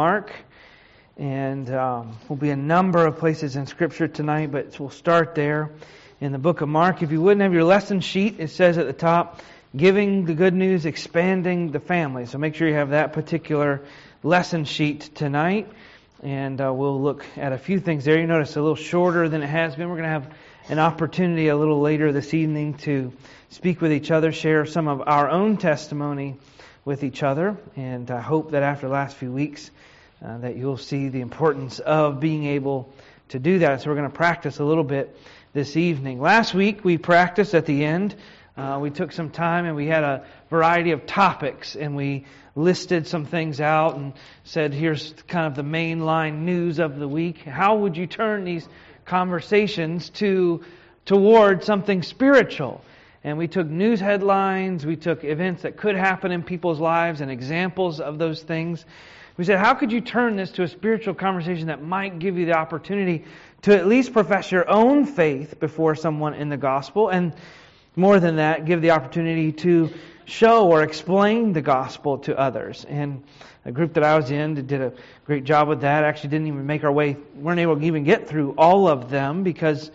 Mark, and um, will be a number of places in Scripture tonight, but we'll start there in the book of Mark. If you wouldn't have your lesson sheet, it says at the top, giving the good news, expanding the family. So make sure you have that particular lesson sheet tonight, and uh, we'll look at a few things there. You notice a little shorter than it has been. We're going to have an opportunity a little later this evening to speak with each other, share some of our own testimony with each other, and I hope that after the last few weeks, uh, that you'll see the importance of being able to do that. So we're going to practice a little bit this evening. Last week we practiced at the end. Uh, we took some time and we had a variety of topics and we listed some things out and said, here's kind of the mainline news of the week. How would you turn these conversations to toward something spiritual? And we took news headlines, we took events that could happen in people's lives and examples of those things. We said, how could you turn this to a spiritual conversation that might give you the opportunity to at least profess your own faith before someone in the gospel? And more than that, give the opportunity to show or explain the gospel to others. And a group that I was in did a great job with that. Actually, didn't even make our way, weren't able to even get through all of them because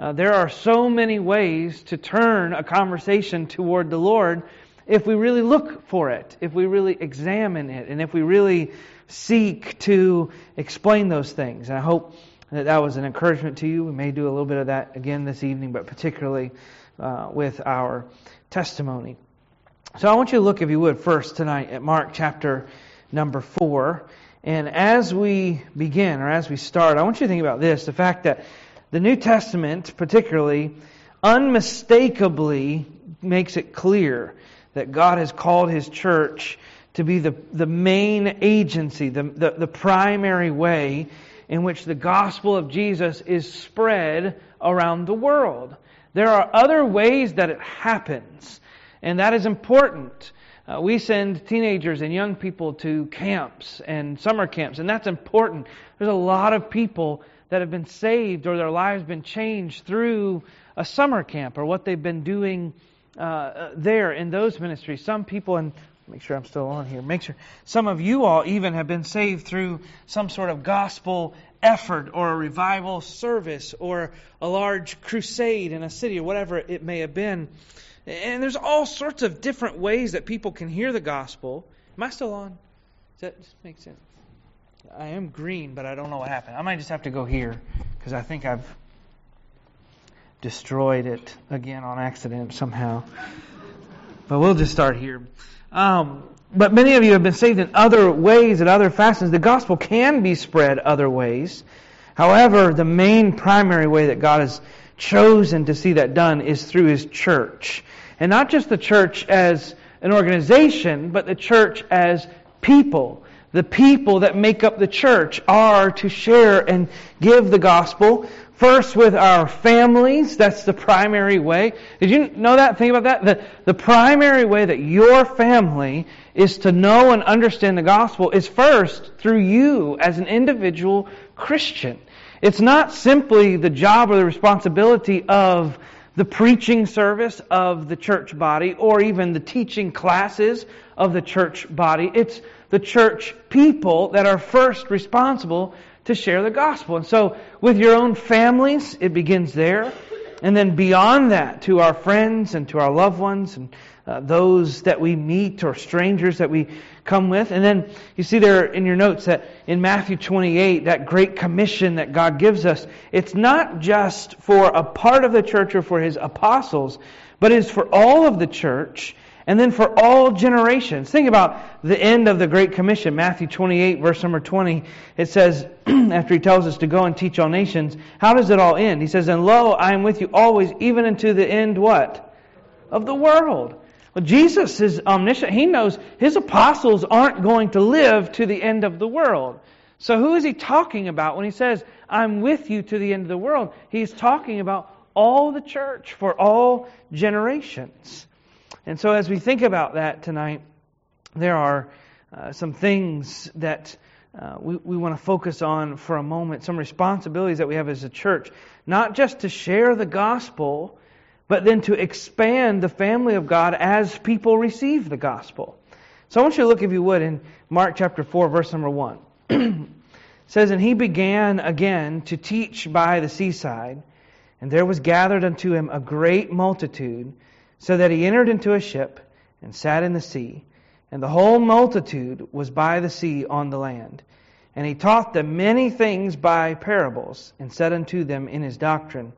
uh, there are so many ways to turn a conversation toward the Lord if we really look for it, if we really examine it, and if we really seek to explain those things. And I hope that that was an encouragement to you. We may do a little bit of that again this evening, but particularly uh, with our testimony. So I want you to look, if you would, first tonight at Mark chapter number 4. And as we begin, or as we start, I want you to think about this the fact that the New Testament, particularly, unmistakably makes it clear that God has called His church to be the, the main agency, the, the, the primary way in which the gospel of Jesus is spread around the world. There are other ways that it happens, and that is important. Uh, we send teenagers and young people to camps and summer camps, and that's important. There's a lot of people that have been saved or their lives been changed through a summer camp or what they've been doing uh, there in those ministries. Some people, and make sure I'm still on here, make sure some of you all even have been saved through some sort of gospel effort or a revival service or a large crusade in a city or whatever it may have been. And there's all sorts of different ways that people can hear the gospel. Am I still on? Does that just make sense? I am green, but I don't know what happened. I might just have to go here because I think I've destroyed it again on accident somehow. But we'll just start here. Um, but many of you have been saved in other ways, in other fashions. The gospel can be spread other ways. However, the main primary way that God has chosen to see that done is through His church. And not just the church as an organization, but the church as people. The people that make up the church are to share and give the gospel First, with our families, that's the primary way. Did you know that? Think about that. The, the primary way that your family is to know and understand the gospel is first through you as an individual Christian. It's not simply the job or the responsibility of the preaching service of the church body or even the teaching classes of the church body. It's the church people that are first responsible to share the gospel. And so, with your own families, it begins there. And then beyond that, to our friends and to our loved ones and uh, those that we meet or strangers that we come with. And then you see there in your notes that in Matthew 28, that great commission that God gives us, it's not just for a part of the church or for his apostles, but it's for all of the church and then for all generations. Think about the end of the Great Commission, Matthew 28, verse number 20. It says, after he tells us to go and teach all nations, how does it all end? He says, And lo, I am with you always, even unto the end what? Of the world. Well, Jesus is omniscient. He knows his apostles aren't going to live to the end of the world. So who is he talking about when he says, I'm with you to the end of the world? He's talking about all the church for all generations. And so, as we think about that tonight, there are uh, some things that uh, we, we want to focus on for a moment, some responsibilities that we have as a church. Not just to share the gospel, but then to expand the family of God as people receive the gospel. So I want you to look, if you would, in Mark chapter 4, verse number 1. says, And he began again to teach by the seaside, and there was gathered unto him a great multitude, so that he entered into a ship and sat in the sea. And the whole multitude was by the sea on the land. And he taught them many things by parables, and said unto them in his doctrine,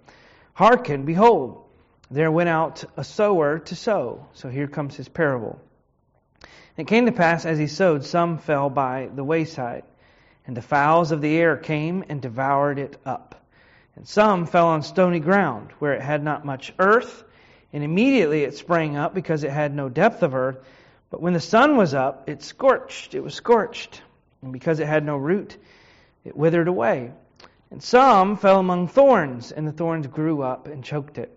Hearken, behold, there went out a sower to sow. So here comes his parable. And it came to pass, as he sowed, some fell by the wayside, and the fowls of the air came and devoured it up. And some fell on stony ground, where it had not much earth, and immediately it sprang up, because it had no depth of earth. But when the sun was up, it scorched, it was scorched. And because it had no root, it withered away. And some fell among thorns, and the thorns grew up and choked it,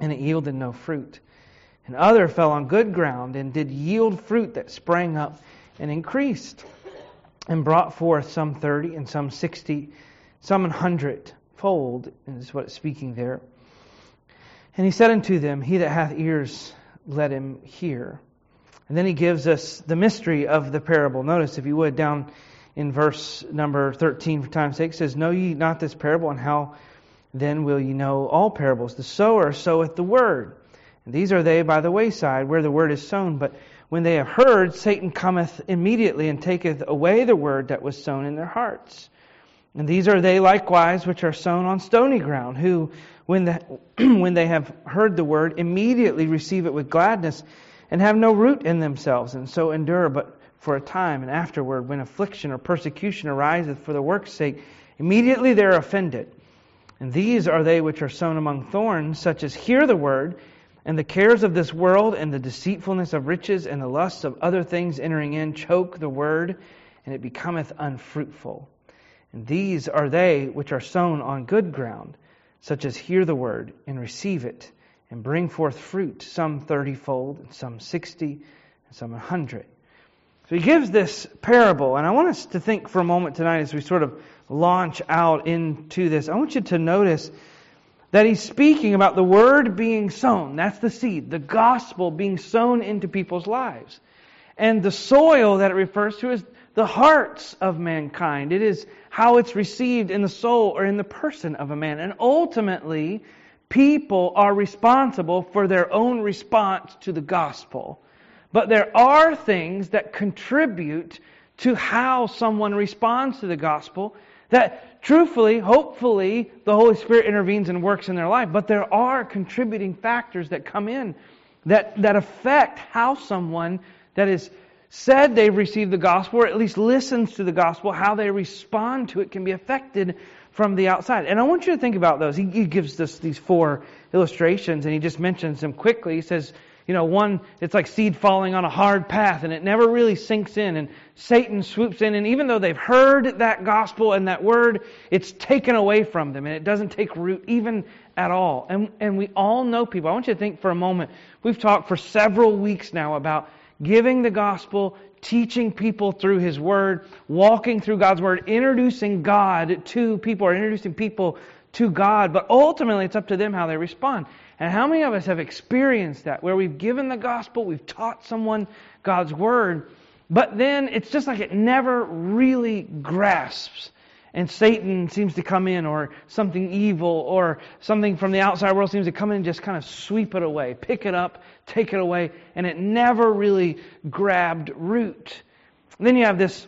and it yielded no fruit. And other fell on good ground, and did yield fruit that sprang up and increased, and brought forth some thirty, and some sixty, some an hundred fold, is what it's speaking there. And he said unto them, He that hath ears, let him hear. And then he gives us the mystery of the parable. Notice, if you would, down in verse number 13 for time's sake, says, Know ye not this parable, and how then will ye know all parables? The sower soweth the word. And these are they by the wayside, where the word is sown. But when they have heard, Satan cometh immediately and taketh away the word that was sown in their hearts. And these are they likewise which are sown on stony ground, who, when, the, when they have heard the word, immediately receive it with gladness, and have no root in themselves, and so endure but for a time, and afterward, when affliction or persecution ariseth for the work's sake, immediately they are offended. And these are they which are sown among thorns, such as hear the word, and the cares of this world, and the deceitfulness of riches, and the lusts of other things entering in, choke the word, and it becometh unfruitful. And these are they which are sown on good ground, such as hear the word, and receive it, and bring forth fruit, some thirtyfold, and some sixty, and some a hundred. So he gives this parable, and I want us to think for a moment tonight as we sort of launch out into this. I want you to notice that he's speaking about the word being sown. That's the seed, the gospel being sown into people's lives. And the soil that it refers to is the hearts of mankind. It is how it's received in the soul or in the person of a man. And ultimately, people are responsible for their own response to the gospel. But there are things that contribute to how someone responds to the gospel that truthfully, hopefully, the Holy Spirit intervenes and works in their life. But there are contributing factors that come in that, that affect how someone that is said they've received the gospel, or at least listens to the gospel, how they respond to it can be affected from the outside. And I want you to think about those. He, he gives us these four illustrations, and he just mentions them quickly. He says, you know, one, it's like seed falling on a hard path and it never really sinks in and Satan swoops in and even though they've heard that gospel and that word, it's taken away from them and it doesn't take root even at all. And, and we all know people. I want you to think for a moment. We've talked for several weeks now about giving the gospel, teaching people through His Word, walking through God's Word, introducing God to people or introducing people to God. But ultimately, it's up to them how they respond. And how many of us have experienced that where we've given the gospel, we've taught someone God's word, but then it's just like it never really grasps. And Satan seems to come in, or something evil, or something from the outside world seems to come in and just kind of sweep it away, pick it up, take it away, and it never really grabbed root. And then you have this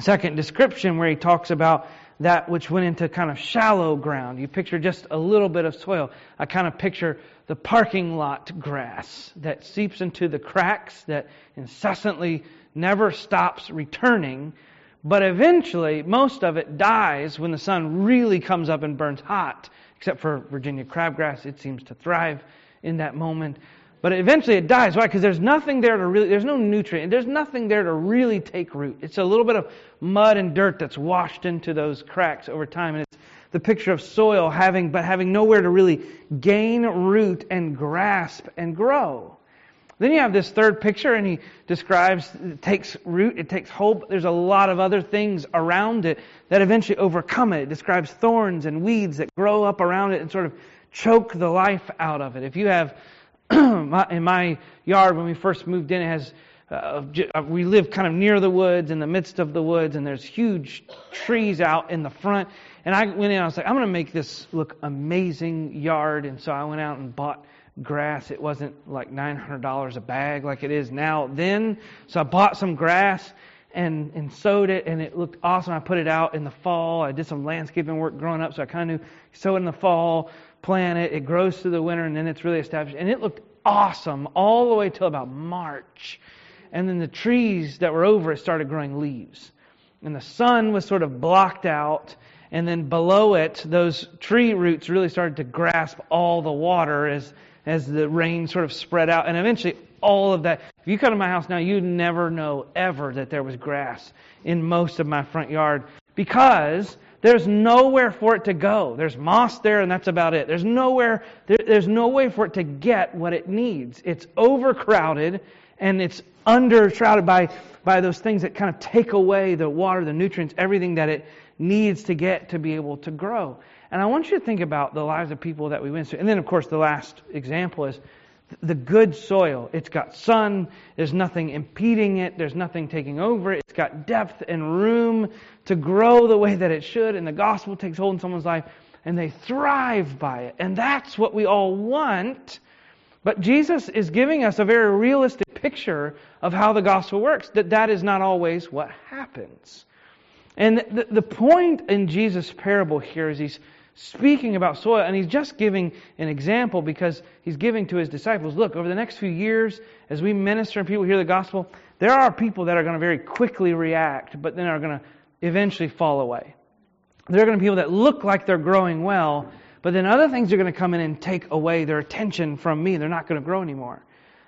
second description where he talks about that which went into kind of shallow ground. You picture just a little bit of soil. I kind of picture the parking lot grass that seeps into the cracks, that incessantly never stops returning. But eventually, most of it dies when the sun really comes up and burns hot. Except for Virginia crabgrass, it seems to thrive in that moment. But eventually it dies. Why? Because there's nothing there to really, there's no nutrient. There's nothing there to really take root. It's a little bit of mud and dirt that's washed into those cracks over time. And it's the picture of soil having, but having nowhere to really gain root and grasp and grow. Then you have this third picture, and he describes it takes root, it takes hold. There's a lot of other things around it that eventually overcome it. It describes thorns and weeds that grow up around it and sort of choke the life out of it. If you have in my yard when we first moved in, it has uh, uh, we live kind of near the woods, in the midst of the woods, and there's huge trees out in the front. And I went in, I was like, I'm going to make this look amazing yard. And so I went out and bought grass. It wasn't like $900 a bag like it is now then. So I bought some grass and, and sowed it, and it looked awesome. I put it out in the fall. I did some landscaping work growing up, so I kind of sow it in the fall, plant it, it grows through the winter, and then it's really established. And it looked awesome all the way till about March. And then the trees that were over it started growing leaves. And the sun was sort of blocked out. And then below it, those tree roots really started to grasp all the water as, as the rain sort of spread out. And eventually, all of that. If you come to my house now, you'd never know ever that there was grass in most of my front yard because there's nowhere for it to go. There's moss there, and that's about it. There's nowhere, there, there's no way for it to get what it needs. It's overcrowded, and it's under shrouded by, by those things that kind of take away the water, the nutrients, everything that it needs to get to be able to grow. And I want you to think about the lives of people that we went through. And then, of course, the last example is the good soil. It's got sun. There's nothing impeding it. There's nothing taking over it. It's got depth and room to grow the way that it should. And the gospel takes hold in someone's life and they thrive by it. And that's what we all want. But Jesus is giving us a very realistic picture of how the gospel works, that that is not always what happens. And the, the point in Jesus' parable here is he's speaking about soil, and he's just giving an example because he's giving to his disciples look, over the next few years, as we minister and people hear the gospel, there are people that are going to very quickly react, but then are going to eventually fall away. There are going to be people that look like they're growing well, but then other things are going to come in and take away their attention from me. They're not going to grow anymore.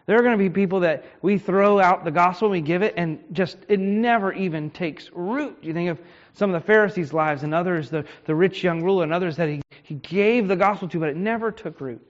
There are going to be people that we throw out the gospel, we give it, and just it never even takes root. Do you think of some of the Pharisees' lives and others, the, the rich young ruler and others that he, he gave the gospel to, but it never took root.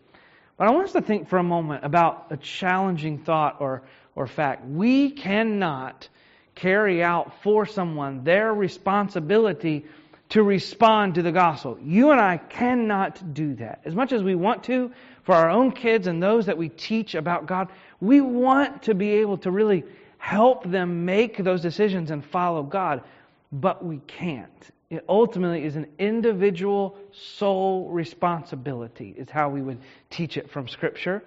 But I want us to think for a moment about a challenging thought or, or fact. We cannot carry out for someone their responsibility to respond to the gospel. You and I cannot do that. As much as we want to, for our own kids and those that we teach about God, we want to be able to really help them make those decisions and follow God, but we can't. It ultimately is an individual soul responsibility, is how we would teach it from Scripture.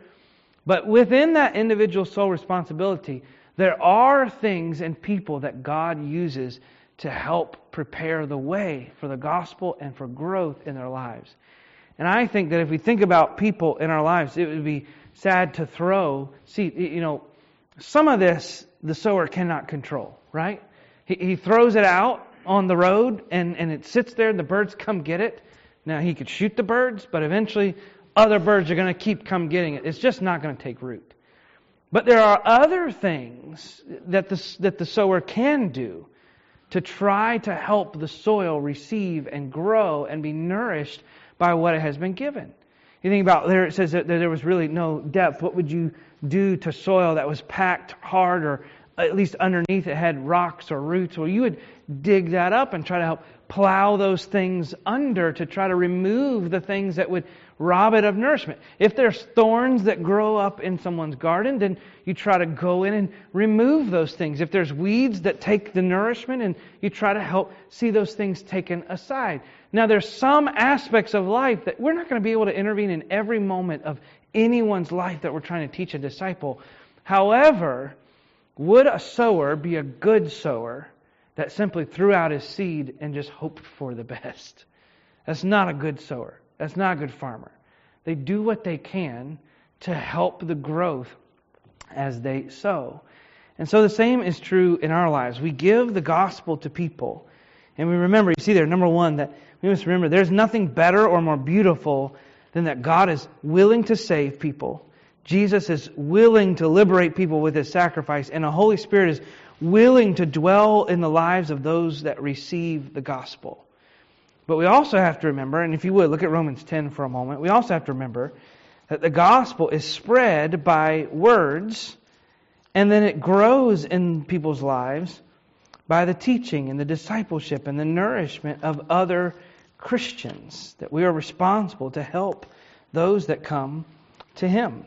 But within that individual soul responsibility, there are things and people that God uses to help prepare the way for the gospel and for growth in their lives. And I think that if we think about people in our lives, it would be sad to throw. See, you know, some of this the sower cannot control, right? He, he throws it out on the road and, and it sits there and the birds come get it. Now, he could shoot the birds, but eventually other birds are going to keep come getting it. It's just not going to take root. But there are other things that the, that the sower can do to try to help the soil receive and grow and be nourished by what it has been given. You think about there, it says that there was really no depth. What would you do to soil that was packed hard or at least underneath it had rocks or roots? Well, you would dig that up and try to help plow those things under to try to remove the things that would rob it of nourishment. If there's thorns that grow up in someone's garden, then you try to go in and remove those things. If there's weeds that take the nourishment, and you try to help see those things taken aside. Now, there's some aspects of life that we're not going to be able to intervene in every moment of anyone's life that we're trying to teach a disciple. However, would a sower be a good sower that simply threw out his seed and just hoped for the best? That's not a good sower. That's not a good farmer. They do what they can to help the growth as they sow. And so the same is true in our lives. We give the gospel to people. And we remember, you see there, number one, that we must remember there's nothing better or more beautiful than that God is willing to save people. Jesus is willing to liberate people with his sacrifice, and the Holy Spirit is willing to dwell in the lives of those that receive the gospel. But we also have to remember, and if you would, look at Romans 10 for a moment. We also have to remember that the gospel is spread by words, and then it grows in people's lives by the teaching and the discipleship and the nourishment of other Christians. That we are responsible to help those that come to Him.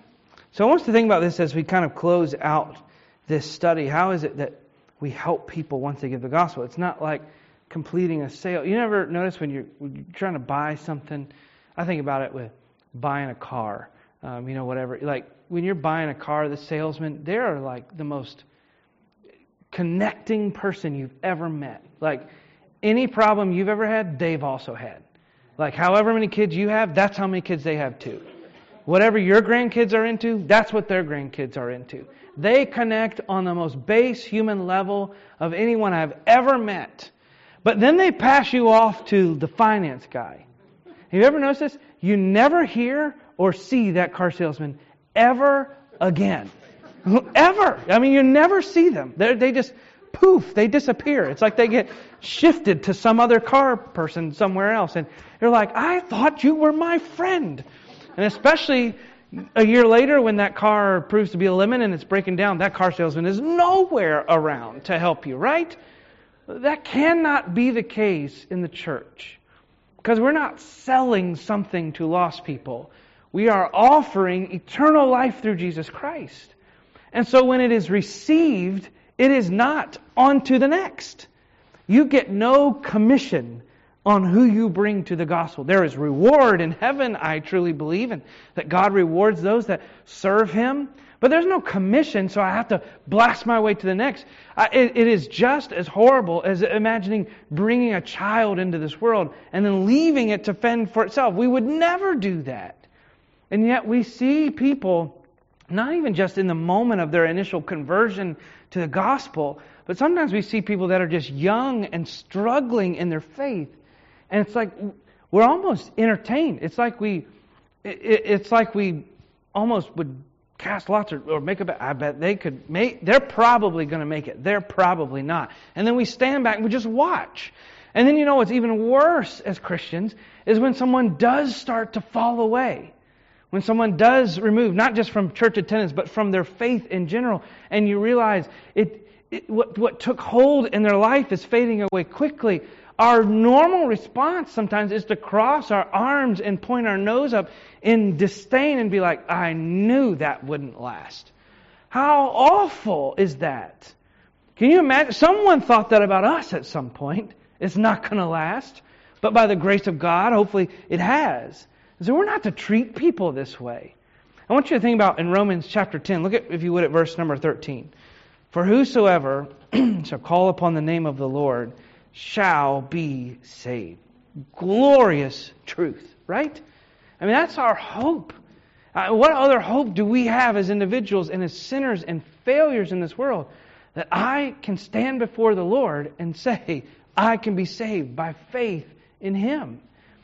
So I want us to think about this as we kind of close out this study, how is it that we help people once they give the gospel? It's not like completing a sale. You never notice when you're, when you're trying to buy something? I think about it with buying a car, um, you know, whatever. Like when you're buying a car, the salesman, they're like the most connecting person you've ever met. Like any problem you've ever had, they've also had. Like however many kids you have, that's how many kids they have too. Whatever your grandkids are into, that's what their grandkids are into. They connect on the most base human level of anyone I've ever met. But then they pass you off to the finance guy. Have you ever noticed this? You never hear or see that car salesman ever again. ever. I mean, you never see them. They're, they just poof, they disappear. It's like they get shifted to some other car person somewhere else. And you're like, I thought you were my friend. And especially a year later when that car proves to be a lemon and it's breaking down, that car salesman is nowhere around to help you, right? That cannot be the case in the church. Because we're not selling something to lost people. We are offering eternal life through Jesus Christ. And so when it is received, it is not on to the next. You get no commission on who you bring to the gospel. There is reward in heaven, I truly believe, and that God rewards those that serve Him. But there's no commission, so I have to blast my way to the next. I, it, it is just as horrible as imagining bringing a child into this world and then leaving it to fend for itself. We would never do that. And yet we see people, not even just in the moment of their initial conversion to the gospel, but sometimes we see people that are just young and struggling in their faith. And it's like we're almost entertained. It's like we, it, it's like we almost would cast lots or, or make a bet. I bet they could make, they're probably going to make it. They're probably not. And then we stand back and we just watch. And then you know what's even worse as Christians is when someone does start to fall away. When someone does remove, not just from church attendance, but from their faith in general, and you realize it, it what, what took hold in their life is fading away quickly. Our normal response sometimes is to cross our arms and point our nose up in disdain and be like, I knew that wouldn't last. How awful is that? Can you imagine? Someone thought that about us at some point. It's not going to last. But by the grace of God, hopefully it has. So we're not to treat people this way. I want you to think about in Romans chapter 10, look at, if you would, at verse number 13. For whosoever shall call upon the name of the Lord shall be saved. Glorious truth, right? I mean, that's our hope. Uh, what other hope do we have as individuals and as sinners and failures in this world that I can stand before the Lord and say, I can be saved by faith in Him?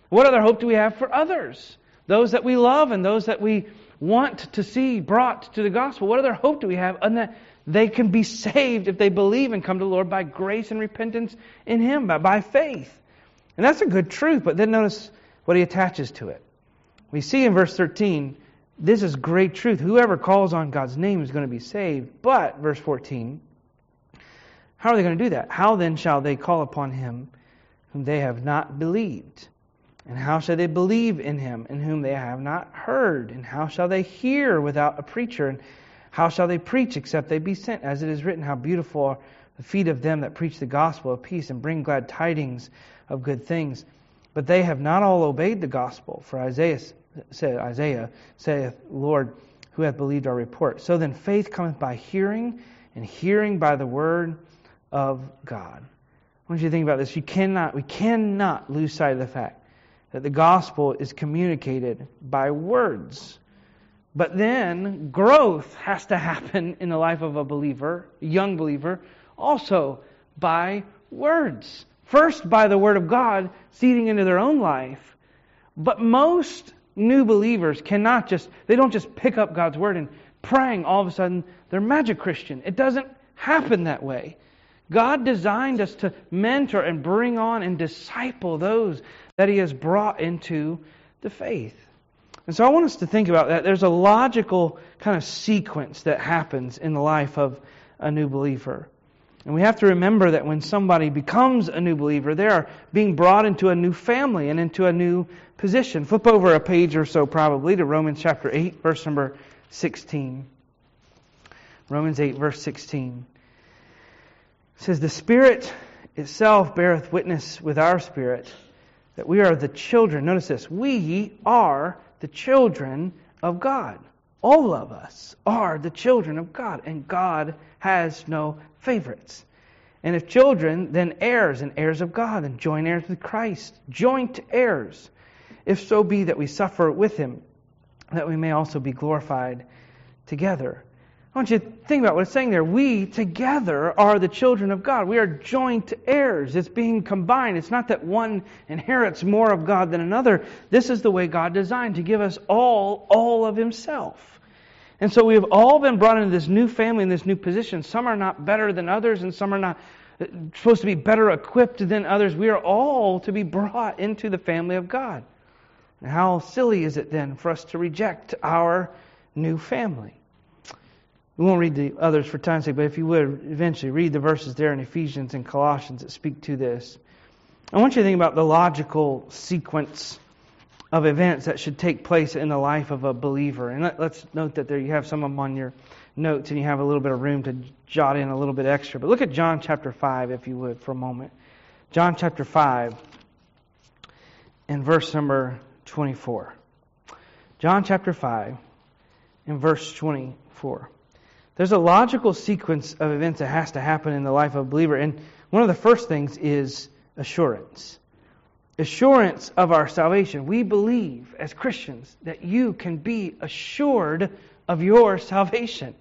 What other hope do we have for others? Those that we love and those that we want to see brought to the gospel. What other hope do we have they can be saved if they believe and come to the Lord by grace and repentance in Him, by, by faith. And that's a good truth, but then notice what he attaches to it. We see in verse 13, this is great truth. Whoever calls on God's name is going to be saved. But, verse 14, how are they going to do that? How then shall they call upon him whom they have not believed? And how shall they believe in him in whom they have not heard? And how shall they hear without a preacher? And how shall they preach except they be sent? As it is written, How beautiful are the feet of them that preach the gospel of peace and bring glad tidings of good things. But they have not all obeyed the gospel. For Isaiah said, Isaiah saith, Lord, who hath believed our report? So then faith cometh by hearing, and hearing by the word of God. I want you to think about this. You cannot, we cannot lose sight of the fact that the gospel is communicated by words. But then growth has to happen in the life of a believer, a young believer, also by words. First, by the Word of God seeding into their own life. But most new believers cannot just, they don't just pick up God's Word and praying all of a sudden they're magic Christian. It doesn't happen that way. God designed us to mentor and bring on and disciple those that He has brought into the faith. And so I want us to think about that. There's a logical kind of sequence that happens in the life of a new believer. And we have to remember that when somebody becomes a new believer, they are being brought into a new family and into a new position. Flip over a page or so, probably, to Romans chapter 8, verse number 16. Romans 8, verse 16. It says, The Spirit itself beareth witness with our spirit that we are the children. Notice this. We are the children of God. All of us are the children of God, and God has no favorites. And if children, then heirs, and heirs of God, and joint heirs with Christ, joint heirs, if so be that we suffer with him, that we may also be glorified together. I want you to think about what it's saying there. We together are the children of God. We are joint heirs. It's being combined. It's not that one inherits more of God than another. This is the way God designed to give us all, all of Himself. And so we have all been brought into this new family, in this new position. Some are not better than others, and some are not uh, supposed to be better equipped than others. We are all to be brought into the family of God. And how silly is it then for us to reject our new family? We won't read the others for time's sake, but if you would eventually read the verses there in Ephesians and Colossians that speak to this. I want you to think about the logical sequence of events that should take place in the life of a believer. And let, us note that there you have some of them on your notes and you have a little bit of room to jot in a little bit extra. But look at John chapter 5, if you would, for a moment. John chapter 5 and verse number 24. John chapter 5 and verse 24. There's a logical sequence of events that has to happen in the life of a believer. And one of the first things is assurance. Assurance of our salvation. We believe as Christians that you can be assured of your salvation.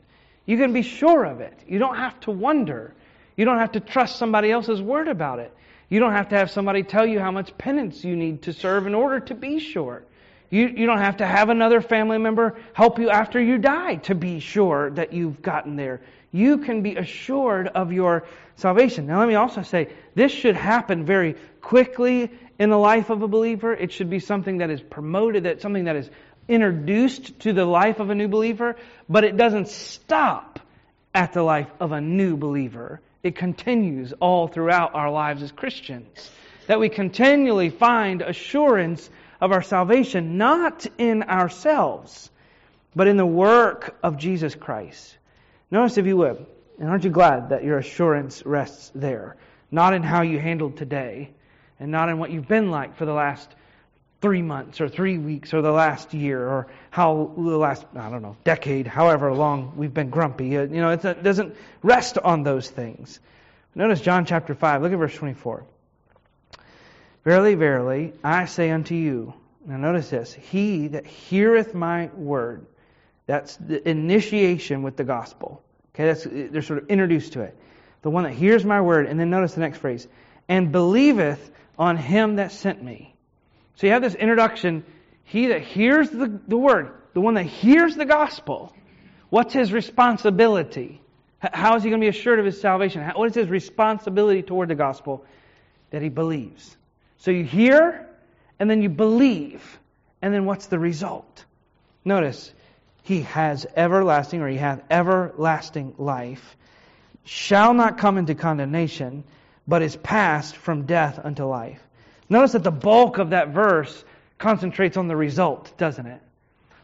You can be sure of it. You don't have to wonder. You don't have to trust somebody else's word about it. You don't have to have somebody tell you how much penance you need to serve in order to be sure. You, you don't have to have another family member help you after you die to be sure that you've gotten there. You can be assured of your salvation. Now, let me also say this should happen very quickly in the life of a believer. It should be something that is promoted, that something that is introduced to the life of a new believer, but it doesn't stop at the life of a new believer. It continues all throughout our lives as Christians. That we continually find assurance of our salvation, not in ourselves, but in the work of Jesus Christ. Notice, if you would, and aren't you glad that your assurance rests there? Not in how you handled today, and not in what you've been like for the last three months or three weeks or the last year or how the last, I don't know, decade, however long we've been grumpy. You know, it doesn't rest on those things. Notice John chapter 5. Look at verse 24. Verily, verily, I say unto you, now notice this, he that heareth my word, that's the initiation with the gospel. Okay, that's they're sort of introduced to it. The one that hears my word, and then notice the next phrase, and believeth on him that sent me. So you have this introduction, he that hears the, the word, the one that hears the gospel, what's his responsibility? How is he going to be assured of his salvation? What is his responsibility toward the gospel? That he believes. So you hear, and then you believe, and then what's the result? Notice, he has everlasting, or he hath everlasting life, shall not come into condemnation, but is passed from death unto life. Notice that the bulk of that verse concentrates on the result, doesn't it?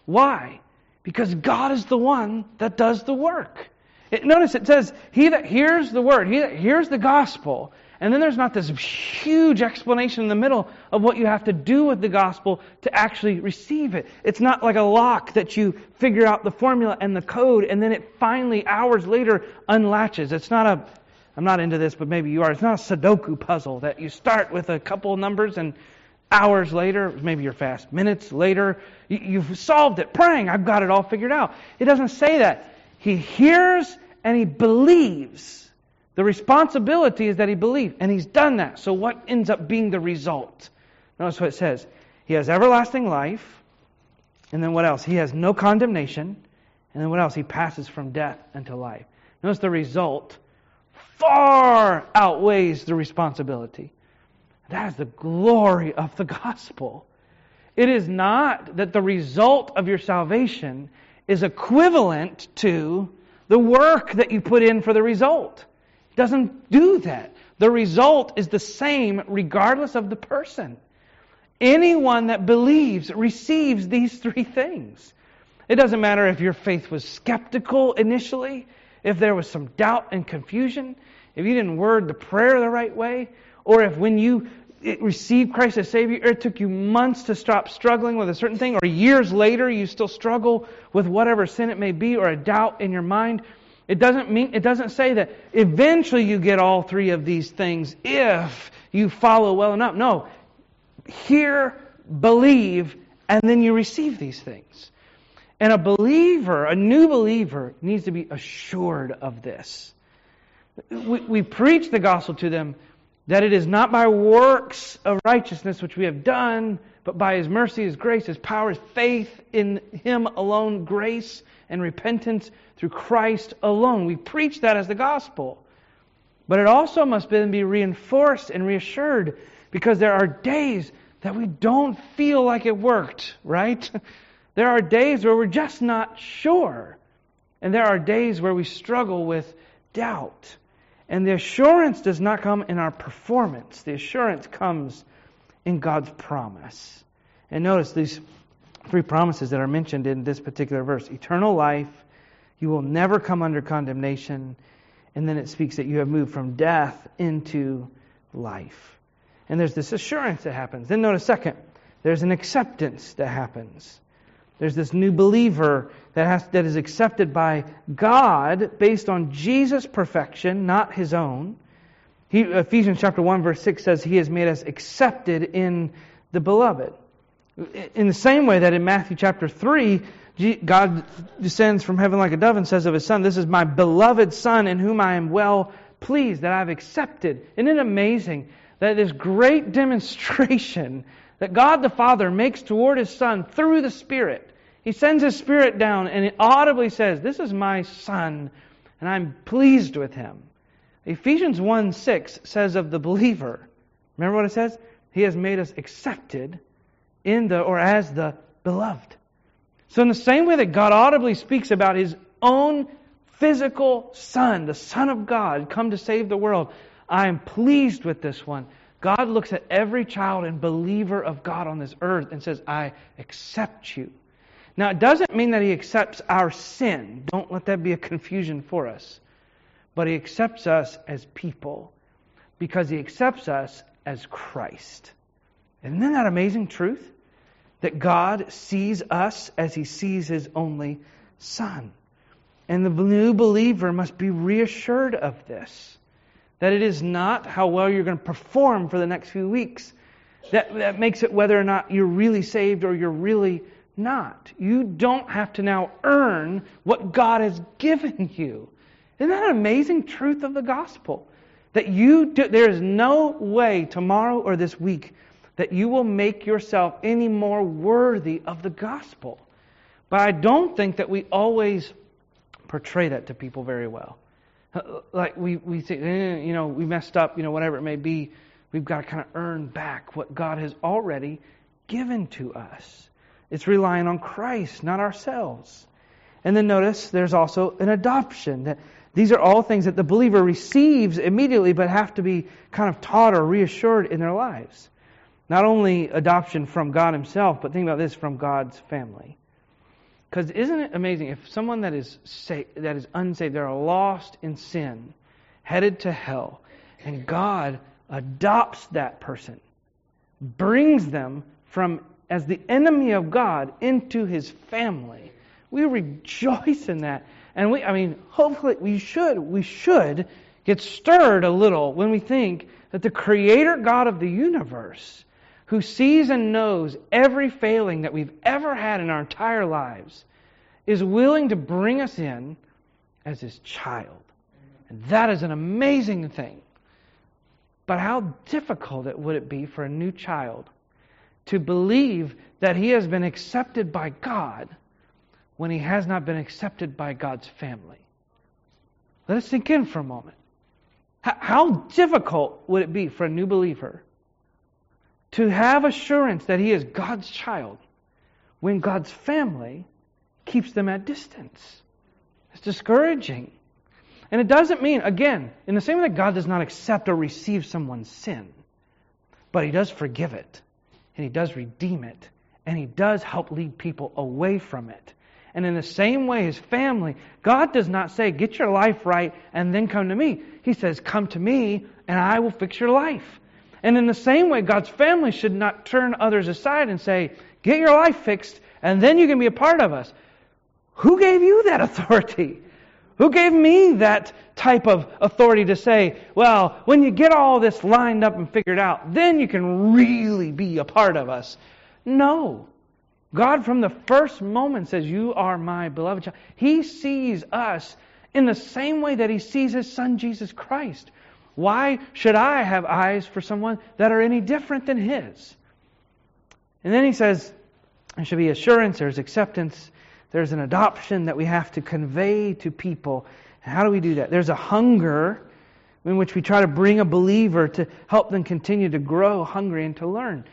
Why? Because God is the one that does the work. It, notice it says, He that hears the word, he that hears the gospel, and then there's not this huge explanation in the middle of what you have to do with the gospel to actually receive it. It's not like a lock that you figure out the formula and the code and then it finally, hours later, unlatches. It's not a, I'm not into this, but maybe you are. It's not a Sudoku puzzle that you start with a couple of numbers and hours later, maybe you're fast, minutes later, you've solved it, praying, I've got it all figured out. It doesn't say that. He hears and he believes the responsibility is that he believed, and he's done that. So, what ends up being the result? Notice what it says. He has everlasting life, and then what else? He has no condemnation, and then what else? He passes from death into life. Notice the result far outweighs the responsibility. That is the glory of the gospel. It is not that the result of your salvation is equivalent to the work that you put in for the result doesn't do that. The result is the same regardless of the person. Anyone that believes receives these three things. It doesn't matter if your faith was skeptical initially. if there was some doubt and confusion, if you didn't word the prayer the right way, or if when you eh, received Christ as Savior, it took you months to stop struggling with a certain thing, or years later you still struggle with whatever sin it may be, or a doubt in your mind, it doesn't mean it doesn't say that eventually you get all three of these things if you follow well enough. No. Hear, believe, and then you receive these things. And a believer, a new believer, needs to be assured of this. We, we preach the gospel to them that it is not by works of righteousness which we have done, but by His mercy, His grace, His power, His faith in Him alone, grace and repentance through Christ alone. We preach that as the gospel. But it also must then be reinforced and reassured because there are days that we don't feel like it worked, right? There are days where we're just not sure. And there are days where we struggle with doubt. And the assurance does not come in our performance, the assurance comes in God's promise. And notice these three promises that are mentioned in this particular verse eternal life, you will never come under condemnation. And then it speaks that you have moved from death into life. And there's this assurance that happens. Then notice second, there's an acceptance that happens. There's this new believer that, has, that is accepted by God based on Jesus' perfection, not his own. He, Ephesians chapter 1, verse 6 says, He has made us accepted in the beloved. In the same way that in Matthew chapter 3, God descends from heaven like a dove and says of his son, This is my beloved son in whom I am well pleased, that I've accepted. Isn't it amazing that this great demonstration that God the Father makes toward his son through the Spirit? He sends his Spirit down and it audibly says, This is my son, and I'm pleased with him. Ephesians 1 6 says of the believer, remember what it says? He has made us accepted in the or as the beloved. So, in the same way that God audibly speaks about his own physical Son, the Son of God, come to save the world, I am pleased with this one. God looks at every child and believer of God on this earth and says, I accept you. Now, it doesn't mean that he accepts our sin. Don't let that be a confusion for us. But he accepts us as people because he accepts us as Christ. Isn't that amazing truth? That God sees us as he sees his only Son. And the new believer must be reassured of this. That it is not how well you're going to perform for the next few weeks that, that makes it whether or not you're really saved or you're really not. You don't have to now earn what God has given you. Isn't that an amazing truth of the gospel? That you do, there is no way tomorrow or this week that you will make yourself any more worthy of the gospel. But I don't think that we always portray that to people very well. Uh, like we, we say, eh, you know, we messed up, you know, whatever it may be. We've got to kind of earn back what God has already given to us. It's relying on Christ, not ourselves. And then notice there's also an adoption. That these are all things that the believer receives immediately, but have to be kind of taught or reassured in their lives. Not only adoption from God Himself, but think about this from God's family. Because isn't it amazing if someone that is that is unsaved, they're lost in sin, headed to hell, and God adopts that person, brings them from as the enemy of God into His family. We rejoice in that, and we, I mean, hopefully we should, we should get stirred a little when we think that the Creator God of the universe who sees and knows every failing that we've ever had in our entire lives, is willing to bring us in as his child. And that is an amazing thing. But how difficult it would it be for a new child to believe that he has been accepted by God when he has not been accepted by God's family? Let us sink in for a moment. How difficult would it be for a new believer to have assurance that he is God's child when God's family keeps them at distance. It's discouraging. And it doesn't mean, again, in the same way that God does not accept or receive someone's sin, but he does forgive it, and he does redeem it, and he does help lead people away from it. And in the same way, his family, God does not say, get your life right and then come to me. He says, come to me and I will fix your life. And in the same way, God's family should not turn others aside and say, get your life fixed and then you can be a part of us. Who gave you that authority? Who gave me that type of authority to say, well, when you get all this lined up and figured out, then you can really be a part of us? No. God, from the first moment, says, You are my beloved child. He sees us in the same way that He sees His Son, Jesus Christ. Why should I have eyes for someone that are any different than His? And then He says, There should be assurance, there's acceptance, there's an adoption that we have to convey to people. How do we do that? There's a hunger in which we try to bring a believer to help them continue to grow hungry and to learn.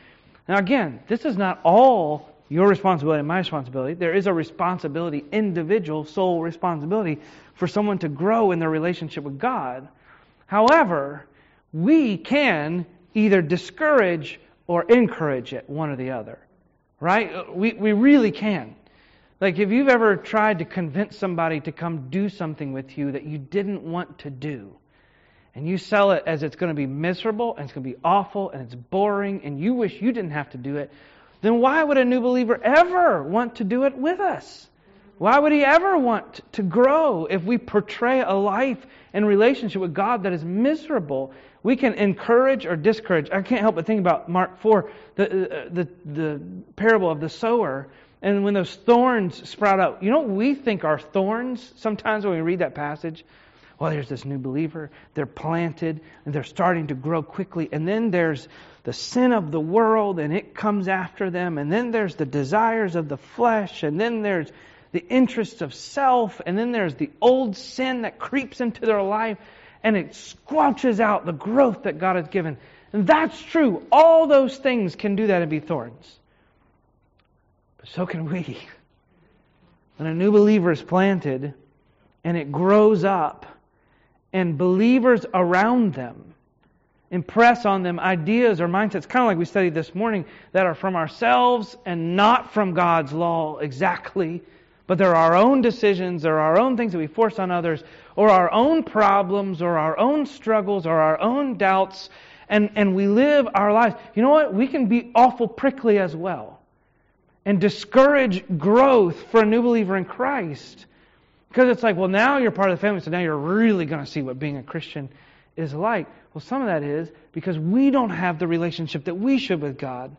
Now, again, this is not all your responsibility and my responsibility. There is a responsibility, individual soul responsibility, for someone to grow in their relationship with God. However, we can either discourage or encourage it, one or the other. Right? We, we really can. Like, if you've ever tried to convince somebody to come do something with you that you didn't want to do, and you sell it as it's going to be miserable and it's going to be awful and it's boring and you wish you didn't have to do it, then why would a new believer ever want to do it with us? Why would he ever want to grow if we portray a life and relationship with God that is miserable? We can encourage or discourage. I can't help but think about Mark 4, the, uh, the, the parable of the sower. And when those thorns sprout out, you know what we think are thorns sometimes when we read that passage? Well, there's this new believer. They're planted and they're starting to grow quickly. And then there's the sin of the world and it comes after them. And then there's the desires of the flesh. And then there's the interests of self. And then there's the old sin that creeps into their life and it squelches out the growth that God has given. And that's true. All those things can do that and be thorns. But so can we. When a new believer is planted and it grows up, and believers around them impress on them ideas or mindsets, kind of like we studied this morning, that are from ourselves and not from God's law exactly. But they're our own decisions, they're our own things that we force on others, or our own problems, or our own struggles, or our own doubts, and, and we live our lives. You know what? We can be awful prickly as well and discourage growth for a new believer in Christ. Because it's like, well, now you're part of the family, so now you're really going to see what being a Christian is like. Well, some of that is because we don't have the relationship that we should with God.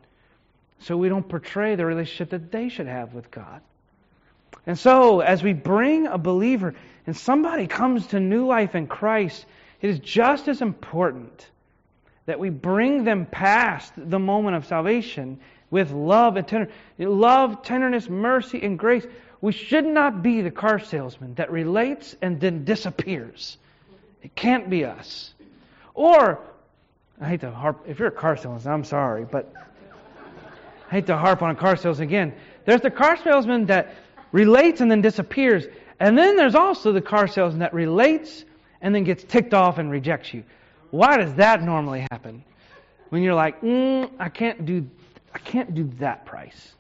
So we don't portray the relationship that they should have with God. And so, as we bring a believer and somebody comes to new life in Christ, it is just as important that we bring them past the moment of salvation with love and tender, love, tenderness, mercy, and grace. We should not be the car salesman that relates and then disappears. It can't be us. Or, I hate to harp, if you're a car salesman, I'm sorry, but I hate to harp on car sales again. There's the car salesman that relates and then disappears. And then there's also the car salesman that relates and then gets ticked off and rejects you. Why does that normally happen? When you're like, mm, I can't do, I can't do that price,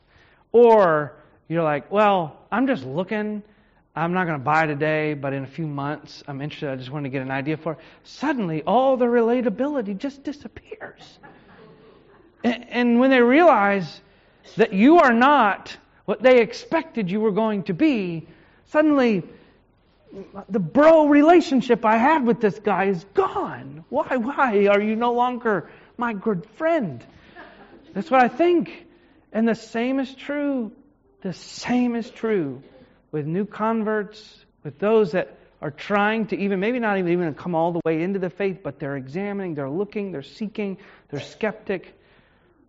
or you're like, well, I'm just looking. I'm not going to buy today, but in a few months, I'm interested. I just want to get an idea for it. Suddenly, all the relatability just disappears. And, and when they realize that you are not what they expected you were going to be, suddenly the bro relationship I had with this guy is gone. Why? Why are you no longer my good friend? That's what I think. And the same is true the same is true with new converts, with those that are trying to even, maybe not even come all the way into the faith, but they're examining, they're looking, they're seeking, they're skeptic.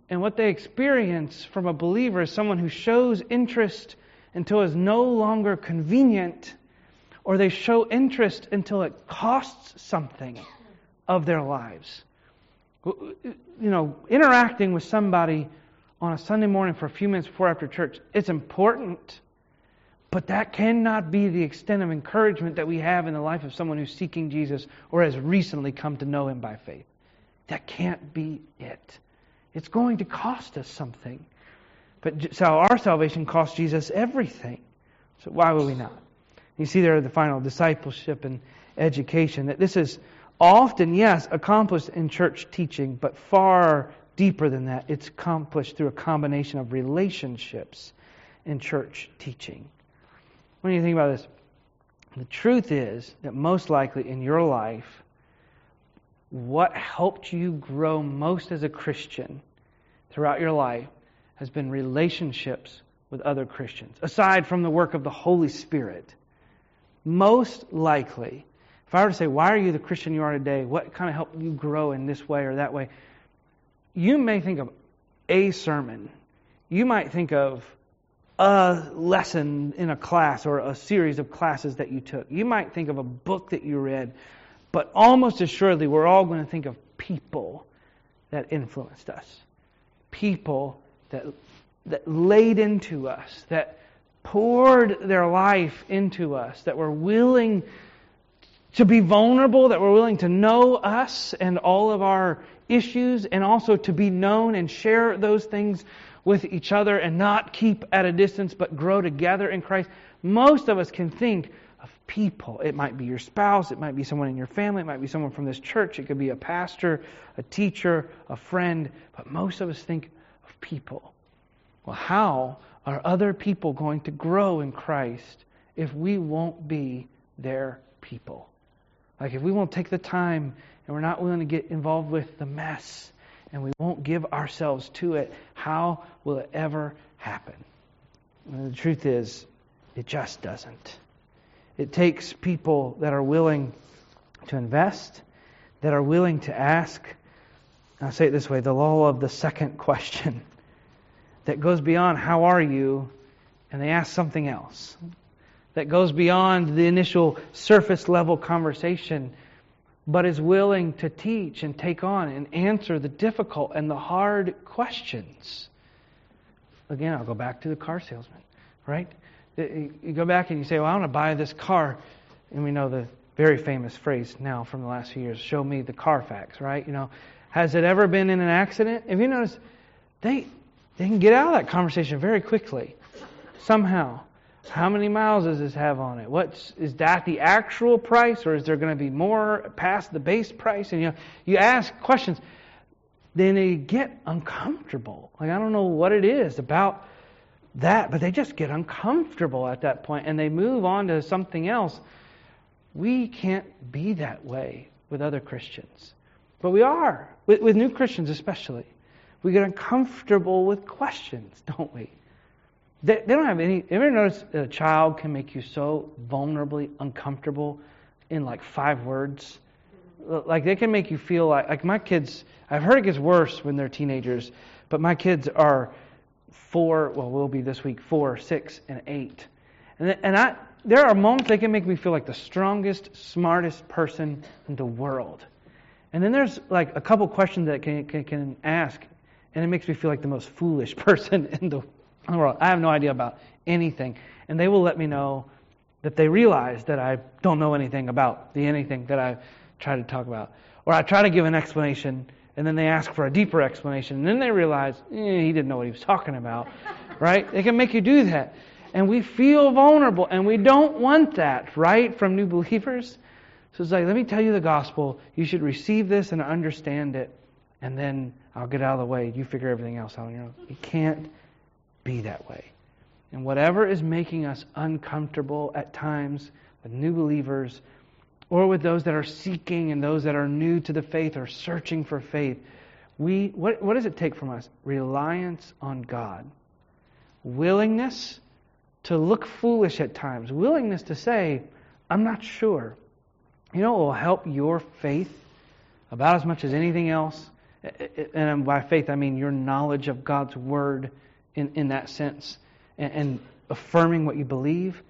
And what they experience from a believer is someone who shows interest until it's no longer convenient, or they show interest until it costs something of their lives. You know, interacting with somebody on a Sunday morning for a few minutes before after church. It's important, but that cannot be the extent of encouragement that we have in the life of someone who's seeking Jesus or has recently come to know him by faith. That can't be it. It's going to cost us something. But so our salvation cost Jesus everything. So why would we not? You see there the final discipleship and education that this is often, yes, accomplished in church teaching, but far deeper than that. It's accomplished through a combination of relationships in church teaching. When you think about this, the truth is that most likely in your life, what helped you grow most as a Christian throughout your life has been relationships with other Christians, aside from the work of the Holy Spirit. Most likely, if I were to say, Why are you the Christian you are today? What kind of helped you grow in this way or that way? You may think of a sermon. You might think of a lesson in a class or a series of classes that you took. You might think of a book that you read, but almost assuredly, we're all going to think of people that influenced us, people that, that laid into us, that poured their life into us, that were willing to be vulnerable, that were willing to know us and all of our issues, and also to be known and share those things with each other and not keep at a distance but grow together in Christ. Most of us can think people. It might be your spouse, it might be someone in your family, it might be someone from this church, it could be a pastor, a teacher, a friend, but most of us think of people. Well, how are other people going to grow in Christ if we won't be their people? Like if we won't take the time and we're not willing to get involved with the mess and we won't give ourselves to it, how will it ever happen? And the truth is, it just doesn't. It takes people that are willing to invest, that are willing to ask. I'll say it this way the law of the second question that goes beyond, How are you? and they ask something else. That goes beyond the initial surface level conversation but is willing to teach and take on and answer the difficult and the hard questions. Again, I'll go back to the car salesman, right? You go back and you say, Well, I want to buy this car. And we know the very famous phrase now from the last few years show me the Carfax, right? You know, has it ever been in an accident? If you notice, they, they can get out of that conversation very quickly, somehow. How many miles does this have on it? What's is that the actual price, or is there going to be more past the base price? And you know, you ask questions, then they get uncomfortable. Like I don't know what it is about that, but they just get uncomfortable at that point, and they move on to something else. We can't be that way with other Christians, but we are with, with new Christians especially. We get uncomfortable with questions, don't we? They, they don't have any. Ever notice that a child can make you so vulnerably uncomfortable in like five words? Like they can make you feel like like my kids. I've heard it gets worse when they're teenagers, but my kids are four. Well, will be this week four, six, and eight. And and I there are moments they can make me feel like the strongest, smartest person in the world. And then there's like a couple questions that can, can, can ask, and it makes me feel like the most foolish person in the world. I have no idea about anything. And they will let me know that they realize that I don't know anything about the anything that I try to talk about. Or I try to give an explanation, and then they ask for a deeper explanation, and then they realize eh, he didn't know what he was talking about. right? They can make you do that. And we feel vulnerable, and we don't want that, right, from new believers. So it's like, let me tell you the gospel. You should receive this and understand it, and then I'll get out of the way. You figure everything else out on your own. It can't be that way. And whatever is making us uncomfortable at times with new believers or with those that are seeking and those that are new to the faith or searching for faith, we what, what does it take from us? Reliance on God. Willingness to look foolish at times. Willingness to say, I'm not sure. You know what will help your faith about as much as anything else? And by faith, I mean your knowledge of God's Word in, in that sense and, and affirming what you believe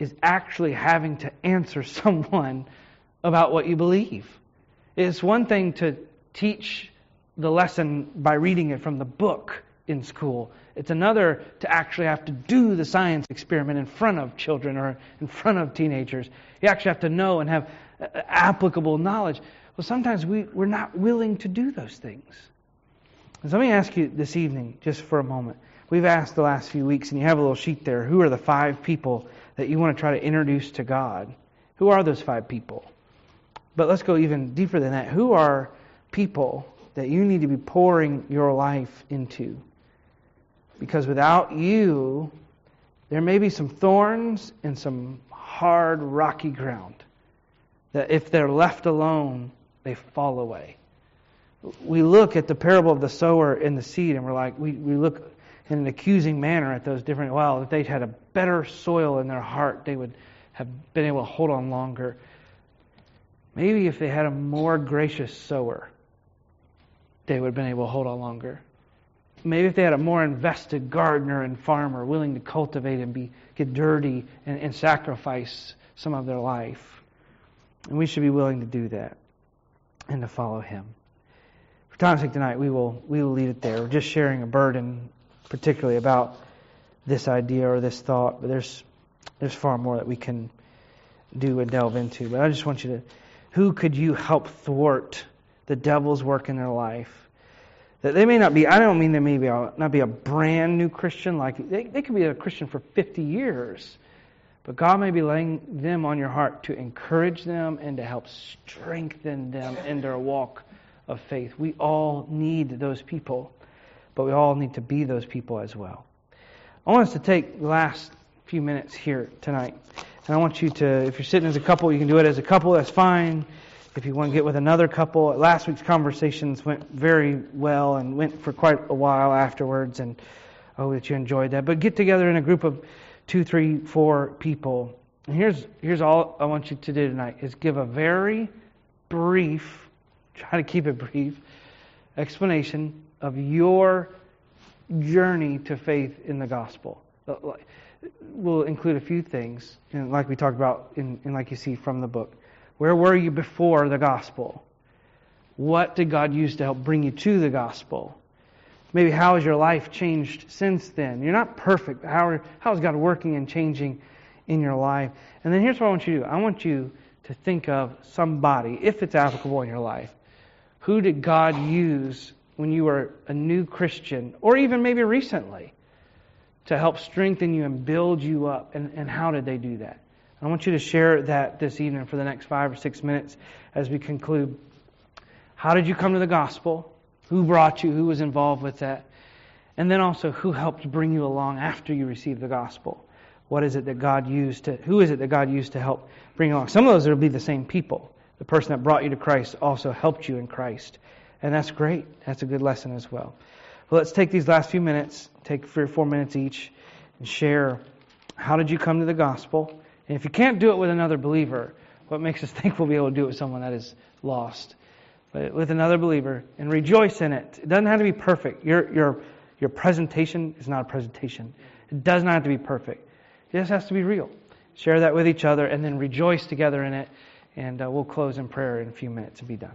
is actually having to answer someone about what you believe. It's one thing to teach the lesson by reading it from the book in school. It's another to actually have to do the science experiment in front of children or in front of teenagers. You actually have to know and have uh, applicable knowledge. Well, sometimes we, we're not willing to do those things. So let me ask you this evening, just for a moment. We've asked the last few weeks, and you have a little sheet there who are the five people that you want to try to introduce to God. Who are those five people? But let's go even deeper than that. Who are people that you need to be pouring your life into? Because without you, there may be some thorns and some hard, rocky ground that if they're left alone, they fall away. We look at the parable of the sower and the seed, and we're like, we, we look in an accusing manner at those different, well, if they had a better soil in their heart, they would have been able to hold on longer. Maybe if they had a more gracious sower, they would have been able to hold on longer. Maybe if they had a more invested gardener and farmer willing to cultivate and be get dirty and, and sacrifice some of their life. And we should be willing to do that and to follow him. For time's sake tonight, we will we will leave it there. We're just sharing a burden, particularly about this idea or this thought, but there's there's far more that we can do and delve into. But I just want you to who could you help thwart the devil's work in their life? That they may not be, I don't mean they may be not be a brand new Christian, like they, they could be a Christian for 50 years. But God may be laying them on your heart to encourage them and to help strengthen them in their walk of faith. We all need those people, but we all need to be those people as well. I want us to take the last few minutes here tonight. And I want you to, if you're sitting as a couple, you can do it as a couple, that's fine. If you want to get with another couple, last week's conversations went very well and went for quite a while afterwards, and I hope that you enjoyed that. But get together in a group of two, three, four people. And here's here's all I want you to do tonight is give a very brief, try to keep it brief, explanation of your journey to faith in the gospel. Uh, we'll include a few things, like we talked about, and like you see from the book. Where were you before the gospel? What did God use to help bring you to the gospel? Maybe how has your life changed since then? You're not perfect. How, how is God working and changing in your life? And then here's what I want you to do I want you to think of somebody, if it's applicable in your life. Who did God use when you were a new Christian, or even maybe recently, to help strengthen you and build you up? And, and how did they do that? I want you to share that this evening for the next five or six minutes as we conclude. How did you come to the gospel? Who brought you? Who was involved with that? And then also, who helped bring you along after you received the gospel? What is it that God used to, who is it that God used to help bring along? Some of those will be the same people. The person that brought you to Christ also helped you in Christ. And that's great. That's a good lesson as well. Well, let's take these last few minutes, take three or four minutes each, and share how did you come to the gospel? And if you can't do it with another believer, what makes us think we'll be able to do it with someone that is lost? But with another believer and rejoice in it. It doesn't have to be perfect. Your, your, your presentation is not a presentation. It does not have to be perfect. It just has to be real. Share that with each other and then rejoice together in it. And uh, we'll close in prayer in a few minutes and be done.